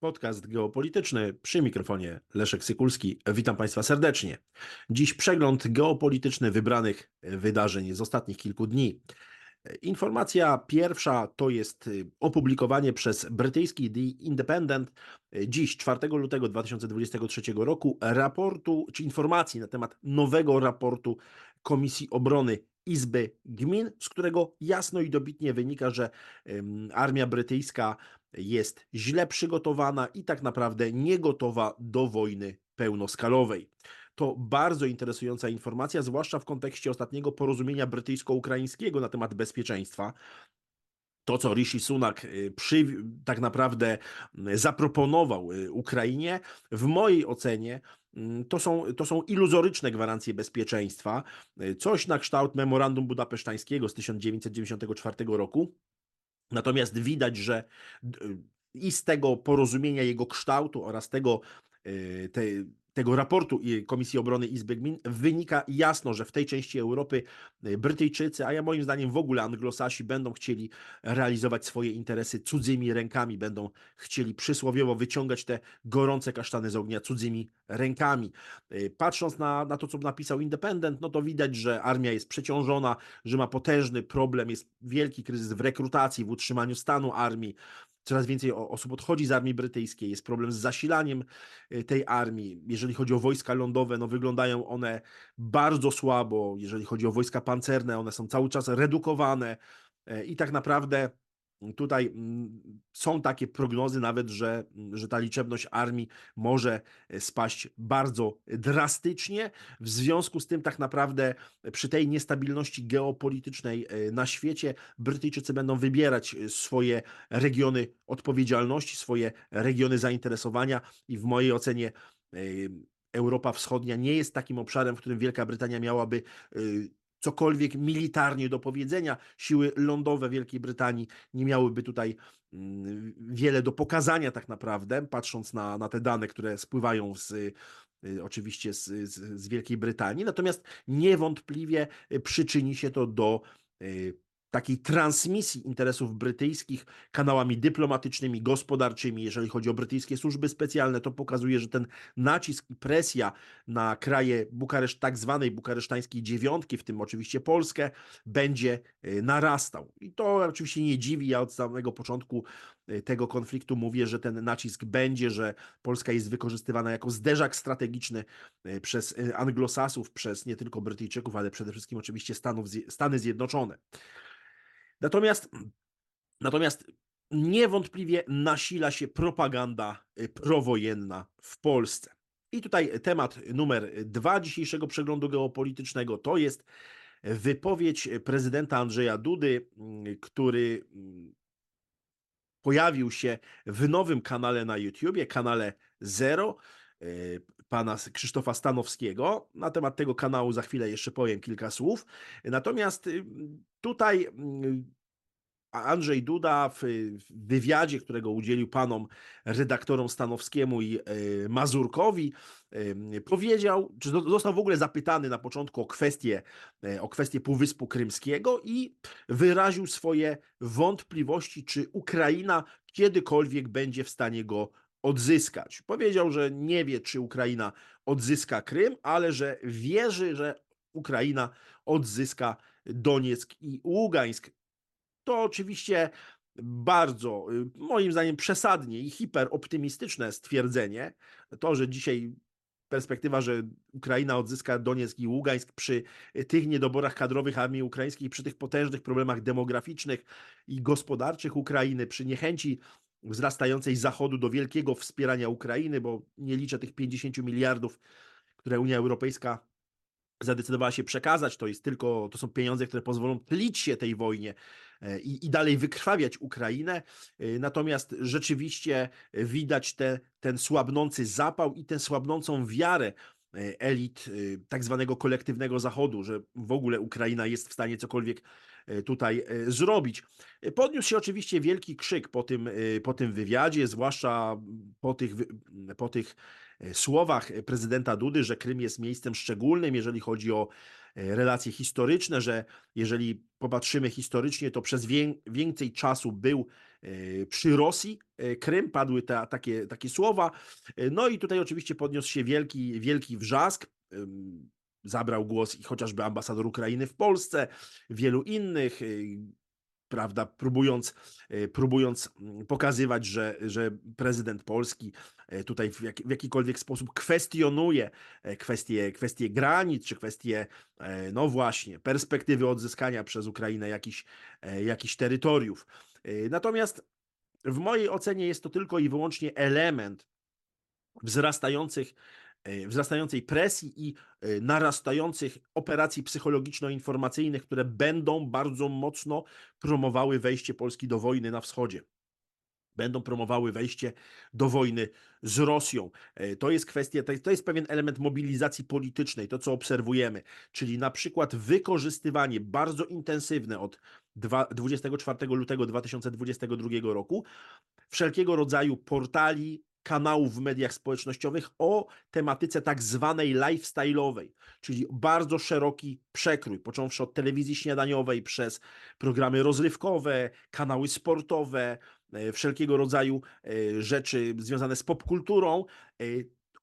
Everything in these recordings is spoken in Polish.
Podcast geopolityczny przy mikrofonie Leszek Sykulski. Witam Państwa serdecznie. Dziś przegląd geopolityczny wybranych wydarzeń z ostatnich kilku dni. Informacja pierwsza to jest opublikowanie przez brytyjski The Independent dziś, 4 lutego 2023 roku, raportu czy informacji na temat nowego raportu Komisji Obrony Izby Gmin, z którego jasno i dobitnie wynika, że armia brytyjska jest źle przygotowana i tak naprawdę nie gotowa do wojny pełnoskalowej. To bardzo interesująca informacja, zwłaszcza w kontekście ostatniego porozumienia brytyjsko-ukraińskiego na temat bezpieczeństwa. To, co Rishi Sunak y, przy, tak naprawdę y, zaproponował y, Ukrainie, w mojej ocenie to są, to są iluzoryczne gwarancje bezpieczeństwa. Coś na kształt memorandum budapesztańskiego z 1994 roku, Natomiast widać, że i z tego porozumienia jego kształtu oraz tego, te, tego raportu Komisji Obrony Izby Gmin wynika jasno, że w tej części Europy y, Brytyjczycy, a ja moim zdaniem w ogóle anglosasi będą chcieli realizować swoje interesy cudzymi rękami, będą chcieli przysłowiowo wyciągać te gorące kasztany z ognia cudzymi rękami. Y, patrząc na, na to, co napisał Independent, no to widać, że armia jest przeciążona, że ma potężny problem, jest wielki kryzys w rekrutacji, w utrzymaniu stanu armii, Coraz więcej osób odchodzi z armii brytyjskiej, jest problem z zasilaniem y, tej armii. Jeżeli chodzi o wojska lądowe, no wyglądają one bardzo słabo. Jeżeli chodzi o wojska pancerne, one są cały czas redukowane e, i tak naprawdę Tutaj mm, są takie prognozy nawet, że, że ta liczebność armii może e, spaść bardzo drastycznie. W związku z tym, tak naprawdę, przy tej niestabilności geopolitycznej e, na świecie, Brytyjczycy będą wybierać e, swoje regiony odpowiedzialności, swoje regiony zainteresowania, i w mojej ocenie Europa Wschodnia nie jest takim obszarem, w którym Wielka Brytania miałaby cokolwiek militarnie do powiedzenia. Siły lądowe Wielkiej Brytanii nie miałyby tutaj mm, wiele do pokazania tak naprawdę, patrząc na, na te dane, które spływają z, y, oczywiście z, z, z Wielkiej Brytanii. Natomiast niewątpliwie przyczyni się to do y, takiej transmisji interesów brytyjskich kanałami dyplomatycznymi, gospodarczymi, jeżeli chodzi o brytyjskie służby specjalne, to pokazuje, że ten nacisk i presja na kraje Bukareszt, tak zwanej bukaresztańskiej dziewiątki, w tym oczywiście Polskę, będzie y, narastał. I to oczywiście nie dziwi, ja od samego początku y, tego konfliktu mówię, że ten nacisk będzie, że Polska jest wykorzystywana jako zderzak strategiczny y, przez anglosasów, przez nie tylko Brytyjczyków, ale przede wszystkim oczywiście Stanów, Stany Zjednoczone. Natomiast, natomiast niewątpliwie nasila się propaganda y, prowojenna w Polsce. I tutaj temat numer dwa dzisiejszego przeglądu geopolitycznego to jest wypowiedź prezydenta Andrzeja Dudy, mm, który mm, pojawił się w nowym kanale na YouTubie, kanale Zero, y, pana Krzysztofa Stanowskiego. Na temat tego kanału za chwilę jeszcze powiem kilka słów. Natomiast y, tutaj mm, Andrzej Duda w wywiadzie, którego udzielił panom redaktorom Stanowskiemu i e, Mazurkowi, powiedział, czy został w ogóle zapytany na początku o kwestię, o kwestię Półwyspu Krymskiego i wyraził swoje wątpliwości, czy Ukraina kiedykolwiek będzie w stanie go odzyskać. Powiedział, że nie wie, czy Ukraina odzyska Krym, ale że wierzy, że Ukraina odzyska Donieck i Ługańsk. To oczywiście bardzo, y, moim zdaniem, przesadnie i hiperoptymistyczne stwierdzenie. To, że dzisiaj perspektywa, że Ukraina odzyska Donieck i Ługańsk przy tych niedoborach kadrowych armii ukraińskiej, przy tych potężnych problemach demograficznych i gospodarczych Ukrainy, przy niechęci wzrastającej Zachodu do wielkiego wspierania Ukrainy, bo nie liczę tych 50 miliardów, które Unia Europejska zadecydowała się przekazać, to jest tylko, to są pieniądze, które pozwolą tlić się tej wojnie e, i, i dalej wykrwawiać Ukrainę. E, natomiast rzeczywiście widać te, ten słabnący zapał i tę słabnącą wiarę e, elit tak zwanego kolektywnego Zachodu, że w ogóle Ukraina jest w stanie cokolwiek tutaj zrobić. Podniósł się oczywiście wielki krzyk po tym, po tym wywiadzie, zwłaszcza po tych, po tych słowach prezydenta Dudy, że Krym jest miejscem szczególnym, jeżeli chodzi o e, relacje historyczne, że jeżeli popatrzymy historycznie, to przez wię, więcej czasu był e, przy Rosji e, Krym, padły te, takie, takie słowa. E, No i tutaj oczywiście podniósł się wielki, wielki wrzask. Zabrał głos i chociażby ambasador Ukrainy w Polsce, wielu innych, y, prawda, próbując, y, próbując mm, pokazywać, że, że prezydent Polski y, tutaj w, jak, w jakikolwiek sposób kwestionuje kwestie, kwestie granic, czy kwestie, no właśnie, perspektywy odzyskania przez Ukrainę jakichś, jakichś terytoriów. Natomiast w mojej ocenie jest to tylko i wyłącznie element wzrastających, wzrastającej presji i e, narastających operacji psychologiczno-informacyjnych, które będą bardzo mocno promowały wejście Polski do wojny na wschodzie. Będą promowały wejście do wojny z Rosją. E, To jest kwestia, to jest- pewien element mobilizacji politycznej, to co obserwujemy, czyli na przykład wykorzystywanie bardzo intensywne od dwa- 24 lutego 2022 roku wszelkiego rodzaju portali, kanałów w mediach społecznościowych o tematyce tak zwanej lifestyle'owej, czyli bardzo szeroki przekrój, począwszy od telewizji śniadaniowej przez programy rozrywkowe, kanały sportowe, e, wszelkiego rodzaju e, rzeczy związane z popkulturą. e,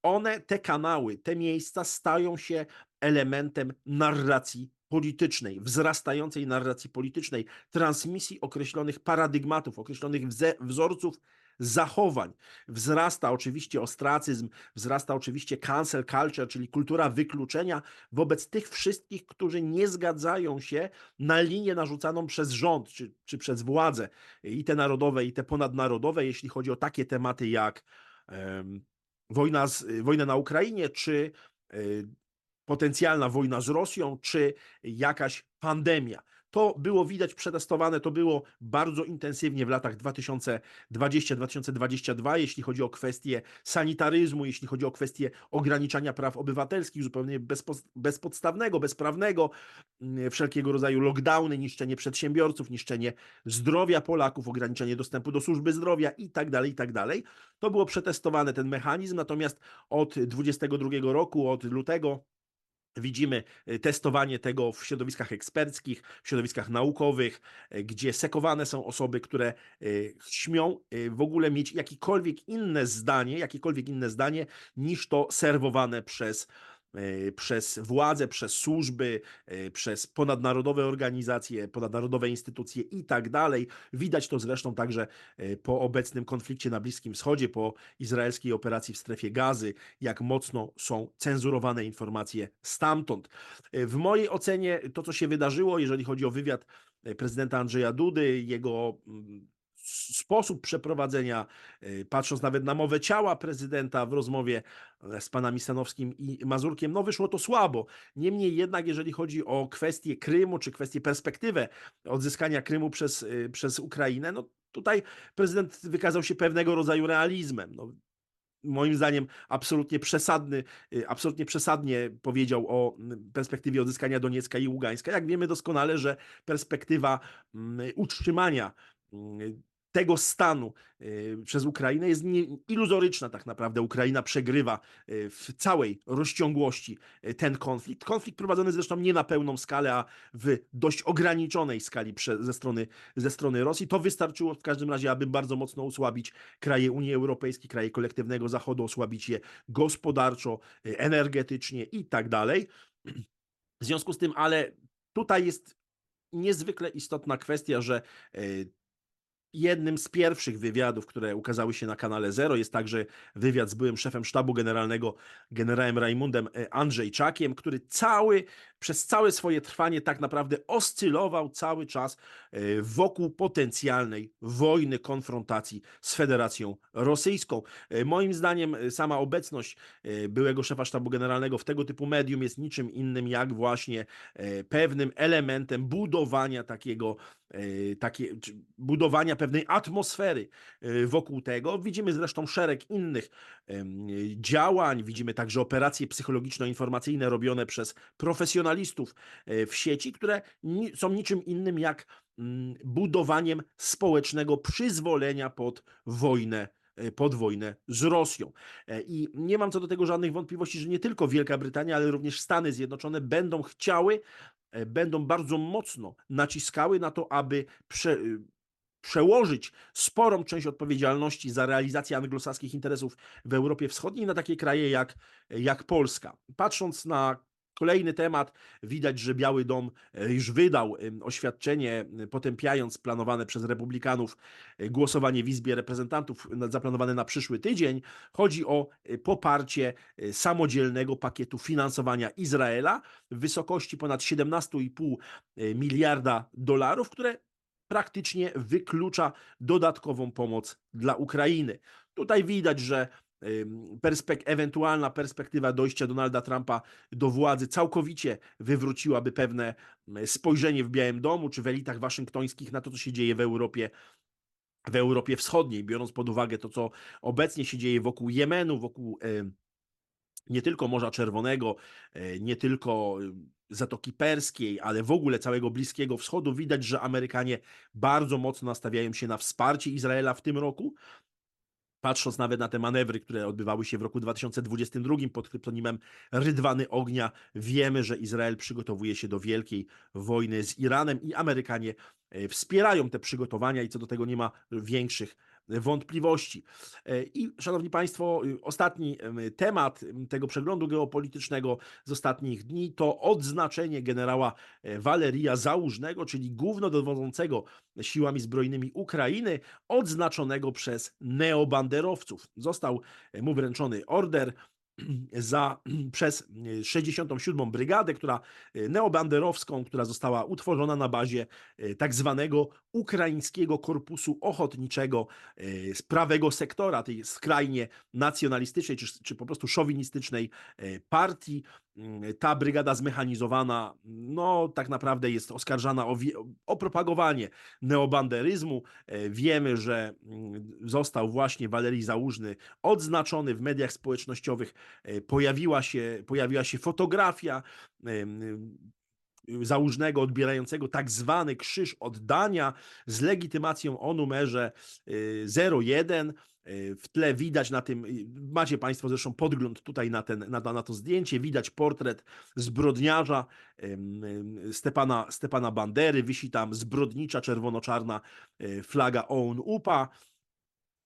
One, te kanały, te miejsca stają się elementem narracji politycznej, wzrastającej narracji politycznej, transmisji określonych paradygmatów, określonych wzorców zachowań. Wzrasta oczywiście ostracyzm, wzrasta oczywiście cancel culture, czyli kultura wykluczenia wobec tych wszystkich, którzy nie zgadzają się na linię narzucaną przez rząd czy, czy przez władze, i te narodowe, i te ponadnarodowe, jeśli chodzi o takie tematy jak em, wojna, z, wojna na Ukrainie, czy y, potencjalna wojna z Rosją, czy jakaś pandemia. To było widać przetestowane, to było bardzo intensywnie w latach 2020-2022, jeśli chodzi o kwestie sanitaryzmu, jeśli chodzi o kwestie ograniczania praw obywatelskich, zupełnie bezpodstawnego, bezprawnego, mm, wszelkiego rodzaju lockdowny, niszczenie przedsiębiorców, niszczenie zdrowia Polaków, ograniczenie dostępu do służby zdrowia i tak dalej, i tak dalej. To było przetestowane ten mechanizm, natomiast od 22 roku, od lutego Widzimy y, testowanie tego w środowiskach eksperckich, w środowiskach naukowych, y, gdzie sekowane są osoby, które y, śmią w ogóle mieć jakiekolwiek inne zdanie, jakiekolwiek inne zdanie niż to serwowane przez, przez władze, przez służby, y, przez ponadnarodowe organizacje, ponadnarodowe instytucje i tak dalej. Widać to zresztą także y, po obecnym konflikcie na Bliskim Wschodzie, po izraelskiej operacji w strefie gazy, jak mocno są cenzurowane informacje stamtąd. W mojej ocenie to, co się wydarzyło, jeżeli chodzi o wywiad prezydenta Andrzeja Dudy, jego mm, sposób przeprowadzenia, e, patrząc nawet na mowę ciała prezydenta w rozmowie e, z panami Stanowskim i Mazurkiem, no wyszło to słabo. Niemniej jednak, jeżeli chodzi o kwestię Krymu, czy kwestię perspektywę odzyskania Krymu przez, e, przez Ukrainę, no tutaj prezydent wykazał się pewnego rodzaju realizmem. No, moim zdaniem absolutnie przesadny, absolutnie przesadnie powiedział o perspektywie odzyskania Doniecka i Ługańska. Jak wiemy doskonale, że perspektywa utrzymania tego stanu y, przez Ukrainę jest iluzoryczna tak naprawdę. Ukraina przegrywa y, w całej rozciągłości y, ten konflikt. Konflikt prowadzony zresztą nie na pełną skalę, a w dość ograniczonej skali ze, strony, ze strony Rosji. To wystarczyło w każdym razie, aby bardzo mocno osłabić kraje Unii Europejskiej, kraje kolektywnego Zachodu, osłabić je gospodarczo, energetycznie i tak dalej. W związku z tym, ale tutaj jest niezwykle istotna kwestia, że jednym z pierwszych wywiadów, które ukazały się na kanale Zero, jest także wywiad z byłym szefem sztabu generalnego, generałem Rajmundem e, Andrzejczakiem, który cały, przez całe swoje trwanie tak naprawdę oscylował cały czas e, wokół potencjalnej wojny, konfrontacji z Federacją Rosyjską. E, Moim zdaniem e, sama obecność byłego szefa sztabu generalnego w tego typu medium jest niczym innym jak właśnie pewnym elementem budowania takiego takie, budowania pewnej atmosfery wokół tego. Widzimy zresztą szereg innych działań, widzimy także operacje psychologiczno-informacyjne robione przez profesjonalistów e, w sieci, które są niczym innym jak mm, budowaniem społecznego przyzwolenia pod wojnę e, pod wojnę z Rosją. E, I nie mam co do tego żadnych wątpliwości, że nie tylko Wielka Brytania, ale również Stany Zjednoczone będą chciały, będą bardzo mocno naciskały na to, aby prze, przełożyć sporą część odpowiedzialności za realizację anglosaskich interesów w Europie Wschodniej na takie kraje jak, jak Polska. Patrząc na kolejny temat, widać, że Biały Dom e, już wydał em, oświadczenie e, potępiając planowane przez republikanów e, głosowanie w Izbie Reprezentantów zaplanowane na przyszły tydzień. Chodzi o e, poparcie e, samodzielnego pakietu finansowania Izraela w wysokości ponad 17,5 miliarda dolarów, które praktycznie wyklucza dodatkową pomoc dla Ukrainy. Tutaj widać, że perspek ewentualna perspektywa dojścia Donalda Trumpa do władzy całkowicie wywróciłaby pewne spojrzenie w Białym Domu czy w elitach waszyngtońskich na to, co się dzieje w Europie. W Europie Wschodniej, biorąc pod uwagę to, co obecnie się dzieje wokół Jemenu, wokół nie tylko Morza Czerwonego, e, nie tylko y, Zatoki Perskiej, ale w ogóle całego Bliskiego Wschodu, widać, że Amerykanie bardzo mocno nastawiają się na wsparcie Izraela w tym roku. Patrząc nawet na te manewry, które odbywały się w roku 2022 pod kryptonimem Rydwany Ognia, wiemy, że Izrael przygotowuje się do wielkiej wojny z Iranem i Amerykanie e, wspierają te przygotowania i co do tego nie ma większych wątpliwości. E, I szanowni Państwo, y, ostatni em, temat em, tego przeglądu geopolitycznego z ostatnich dni to odznaczenie generała e, Waleria Załużnego, czyli głównodowodzącego siłami zbrojnymi Ukrainy, odznaczonego przez neobanderowców. Został e, mu wręczony order za, przez e, 67. Brygadę, która e, neobanderowską, która została utworzona na bazie e, tak zwanego ukraińskiego korpusu ochotniczego e, z prawego sektora, tej skrajnie nacjonalistycznej czy, czy po prostu szowinistycznej e, partii. Mm, Ta brygada zmechanizowana, no tak naprawdę jest oskarżana o, o propagowanie neobanderyzmu. E, Wiemy, że mm, został właśnie Walerii Załużny odznaczony w mediach społecznościowych. E, Pojawiła się, pojawiła się fotografia em, Załużnego odbierającego tak zwany krzyż oddania z legitymacją o numerze y, 01. Y, W tle widać na tym, y, macie Państwo zresztą podgląd tutaj na, ten, na, na to zdjęcie, widać portret zbrodniarza Stepana, Stepana Bandery, wisi tam zbrodnicza czerwono-czarna y, flaga OUN UPA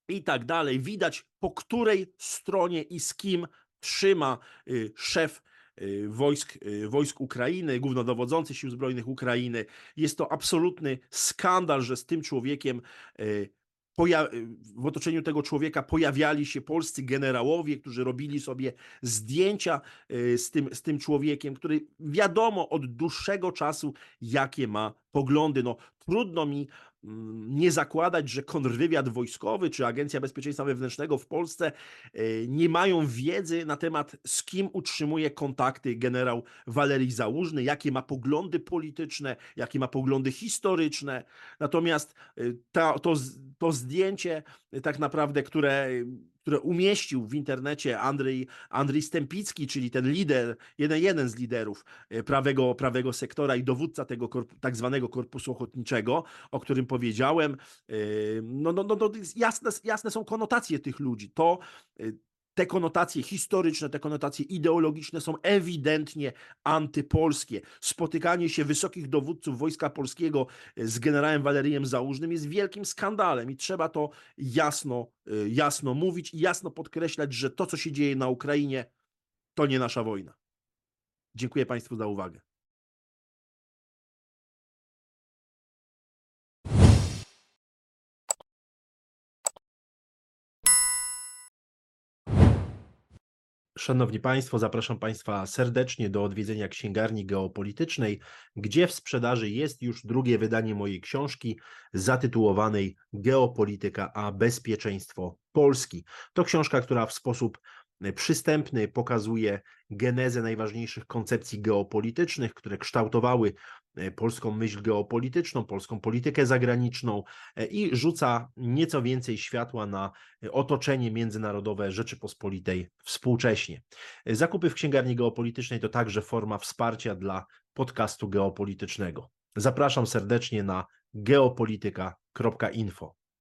i tak dalej. Widać po której stronie i z kim trzyma szef wojsk, wojsk Ukrainy, głównodowodzący sił zbrojnych Ukrainy. Jest to absolutny skandal, że z tym człowiekiem w otoczeniu tego człowieka pojawiali się polscy generałowie, którzy robili sobie zdjęcia y, z tym, z tym człowiekiem, który wiadomo od dłuższego czasu, jakie ma poglądy. No, trudno mi nie zakładać, że kontrwywiad wojskowy czy Agencja Bezpieczeństwa Wewnętrznego w Polsce y, nie mają wiedzy na temat, z kim utrzymuje kontakty generał Walerii Załużny, jakie ma poglądy polityczne, jakie ma poglądy historyczne. Natomiast ta, to, to zdjęcie, tak naprawdę, które, które umieścił w internecie Andrzej, Andrzej Stępicki, czyli ten lider, jeden, jeden z liderów y, prawego, prawego sektora i dowódca tego tak zwanego korpusu ochotniczego, o którym powiedziałem, y, no, no, no, no jasne, jasne są konotacje tych ludzi. To y, te konotacje historyczne, te konotacje ideologiczne są ewidentnie antypolskie. Spotykanie się wysokich dowódców Wojska Polskiego e, z generałem Walerijem Załużnym jest wielkim skandalem i trzeba to jasno, y, jasno mówić i jasno podkreślać, że to, co się dzieje na Ukrainie, to nie nasza wojna. Dziękuję Państwu za uwagę. Szanowni Państwo, zapraszam Państwa serdecznie do odwiedzenia księgarni geopolitycznej, gdzie w sprzedaży jest już drugie wydanie mojej książki zatytułowanej Geopolityka a bezpieczeństwo Polski. To książka, która w sposób przystępny pokazuje genezę najważniejszych koncepcji geopolitycznych, które kształtowały polską myśl geopolityczną, polską politykę zagraniczną e, i rzuca nieco więcej światła na e, otoczenie międzynarodowe Rzeczypospolitej współcześnie. E, Zakupy w księgarni geopolitycznej to także forma wsparcia dla podcastu geopolitycznego. Zapraszam serdecznie na geopolityka.info.